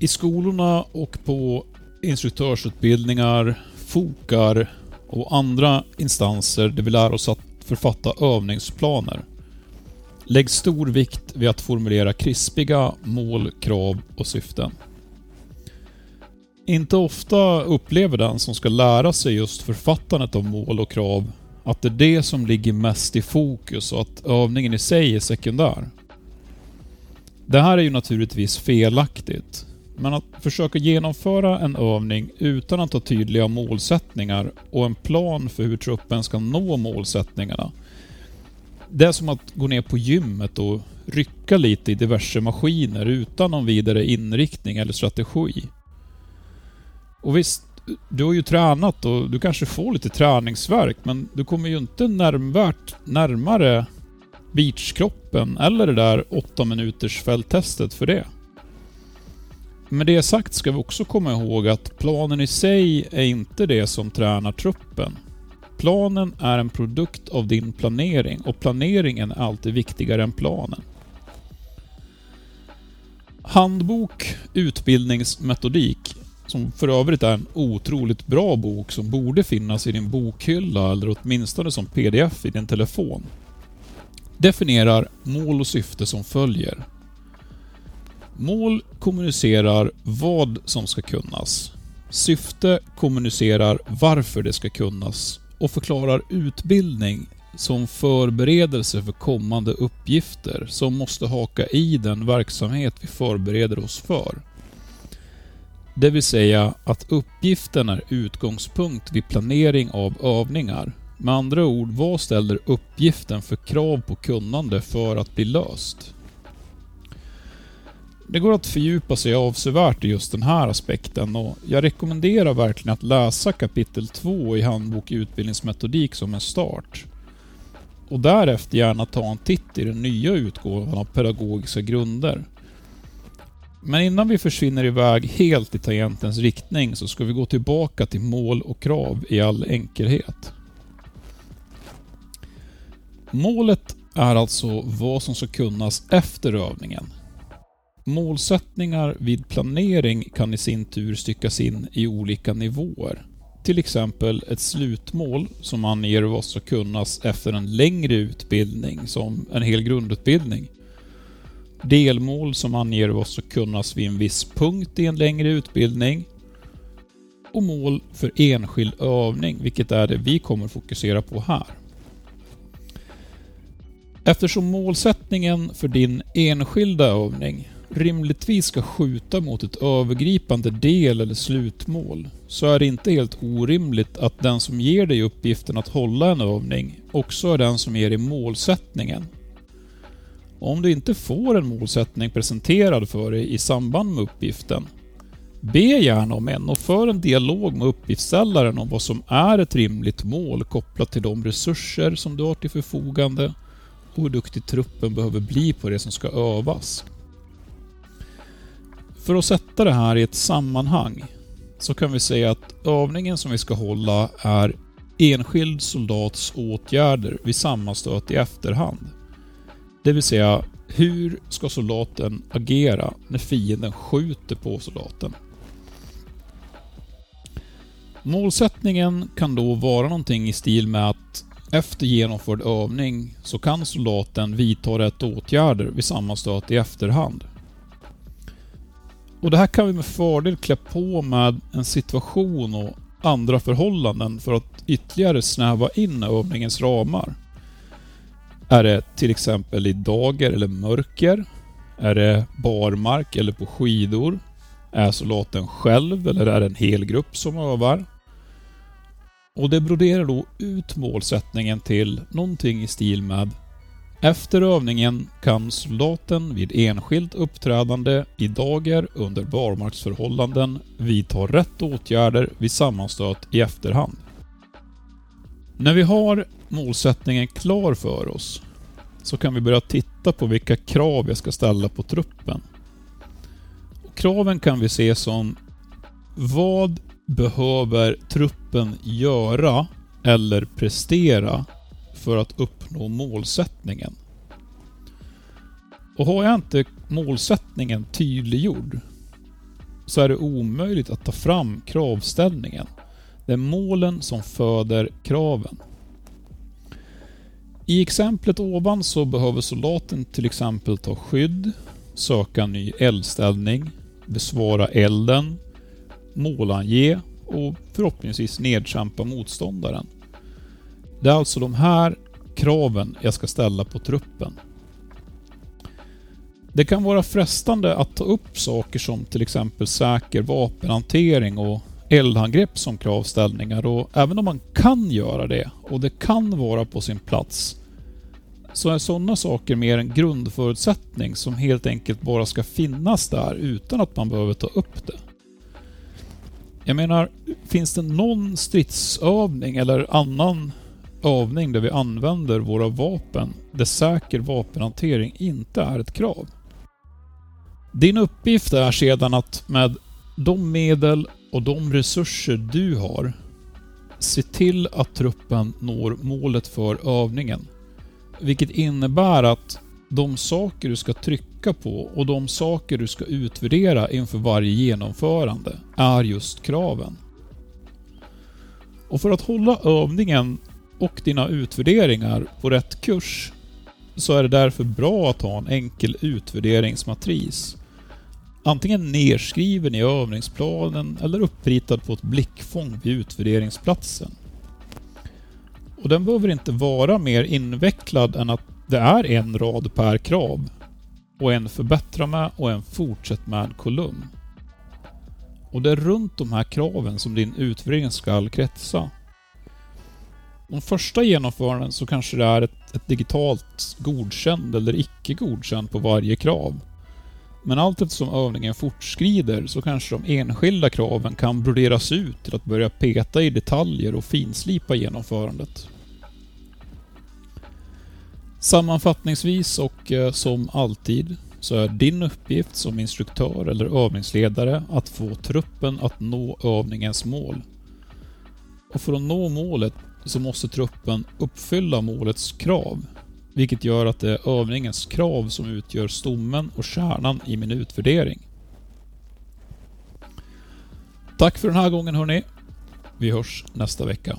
I skolorna och på instruktörsutbildningar, fokar och andra instanser där vi lär oss att författa övningsplaner läggs stor vikt vid att formulera krispiga mål, krav och syften. Inte ofta upplever den som ska lära sig just författandet av mål och krav att det är det som ligger mest i fokus och att övningen i sig är sekundär. Det här är ju naturligtvis felaktigt, men att försöka genomföra en övning utan att ha tydliga målsättningar och en plan för hur truppen ska nå målsättningarna. Det är som att gå ner på gymmet och rycka lite i diverse maskiner utan någon vidare inriktning eller strategi. Och visst, du har ju tränat och du kanske får lite träningsverk men du kommer ju inte närmvärt närmare beachkroppen eller det där 8 minuters fälttestet för det. Med det sagt ska vi också komma ihåg att planen i sig är inte det som tränar truppen. Planen är en produkt av din planering och planeringen är alltid viktigare än planen. Handbok utbildningsmetodik som för övrigt är en otroligt bra bok som borde finnas i din bokhylla eller åtminstone som pdf i din telefon. Definierar mål och syfte som följer. Mål kommunicerar vad som ska kunnas. Syfte kommunicerar varför det ska kunnas och förklarar utbildning som förberedelse för kommande uppgifter som måste haka i den verksamhet vi förbereder oss för. Det vill säga att uppgiften är utgångspunkt vid planering av övningar. Med andra ord, vad ställer uppgiften för krav på kunnande för att bli löst? Det går att fördjupa sig avsevärt i just den här aspekten och jag rekommenderar verkligen att läsa kapitel 2 i Handbok i utbildningsmetodik som en start. Och därefter gärna ta en titt i den nya utgåvan av Pedagogiska grunder. Men innan vi försvinner iväg helt i tangentens riktning så ska vi gå tillbaka till mål och krav i all enkelhet. Målet är alltså vad som ska kunnas efter övningen. Målsättningar vid planering kan i sin tur styckas in i olika nivåer. Till exempel ett slutmål som anger vad som ska kunnas efter en längre utbildning, som en hel grundutbildning. Delmål som anger vad som ska kunnas vid en viss punkt i en längre utbildning. Och mål för enskild övning, vilket är det vi kommer fokusera på här. Eftersom målsättningen för din enskilda övning rimligtvis ska skjuta mot ett övergripande del eller slutmål, så är det inte helt orimligt att den som ger dig uppgiften att hålla en övning också är den som ger dig målsättningen. Om du inte får en målsättning presenterad för dig i samband med uppgiften, be gärna om en och för en dialog med uppgiftsställaren om vad som är ett rimligt mål kopplat till de resurser som du har till förfogande och hur duktig truppen behöver bli på det som ska övas. För att sätta det här i ett sammanhang så kan vi säga att övningen som vi ska hålla är enskild soldats åtgärder vid sammanstöt i efterhand. Det vill säga, hur ska soldaten agera när fienden skjuter på soldaten? Målsättningen kan då vara någonting i stil med att efter genomförd övning så kan soldaten vidta rätt åtgärder vid sammanstöt i efterhand. Och det här kan vi med fördel klä på med en situation och andra förhållanden för att ytterligare snäva in övningens ramar. Är det till exempel i dager eller mörker? Är det barmark eller på skidor? Är soldaten själv eller är det en hel grupp som övar? Och det broderar då ut målsättningen till någonting i stil med efter övningen kan soldaten vid enskilt uppträdande i dager under barmarksförhållanden vidta rätt åtgärder vid sammanstöt i efterhand. När vi har målsättningen klar för oss så kan vi börja titta på vilka krav jag ska ställa på truppen. Och kraven kan vi se som vad behöver truppen göra eller prestera för att uppnå målsättningen. Och har jag inte målsättningen tydliggjord, så är det omöjligt att ta fram kravställningen. Det är målen som föder kraven. I exemplet ovan så behöver soldaten till exempel ta skydd, söka ny eldställning, besvara elden, målange och förhoppningsvis nedkämpa motståndaren. Det är alltså de här kraven jag ska ställa på truppen. Det kan vara frestande att ta upp saker som till exempel säker vapenhantering och eldangrepp som kravställningar och även om man kan göra det och det kan vara på sin plats så är sådana saker mer en grundförutsättning som helt enkelt bara ska finnas där utan att man behöver ta upp det. Jag menar, finns det någon stridsövning eller annan övning där vi använder våra vapen där säker vapenhantering inte är ett krav? Din uppgift är sedan att med de medel och de resurser du har se till att truppen når målet för övningen. Vilket innebär att de saker du ska trycka på och de saker du ska utvärdera inför varje genomförande är just kraven. Och för att hålla övningen och dina utvärderingar på rätt kurs så är det därför bra att ha en enkel utvärderingsmatris. Antingen nedskriven i övningsplanen eller uppritad på ett blickfång vid utvärderingsplatsen. Och den behöver inte vara mer invecklad än att det är en rad per krav och en förbättra med och en fortsätt med kolumn. Och det är runt de här kraven som din utvärdering ska kretsa. De första genomföranden så kanske det är ett, ett digitalt godkänd eller icke godkänd på varje krav. Men allt eftersom övningen fortskrider så kanske de enskilda kraven kan broderas ut till att börja peta i detaljer och finslipa genomförandet. Sammanfattningsvis och eh, som alltid så är din uppgift som instruktör eller övningsledare att få truppen att nå övningens mål. Och för att nå målet så måste truppen uppfylla målets krav vilket gör att det är övningens krav som utgör stommen och kärnan i min utvärdering. Tack för den här gången hörni. Vi hörs nästa vecka.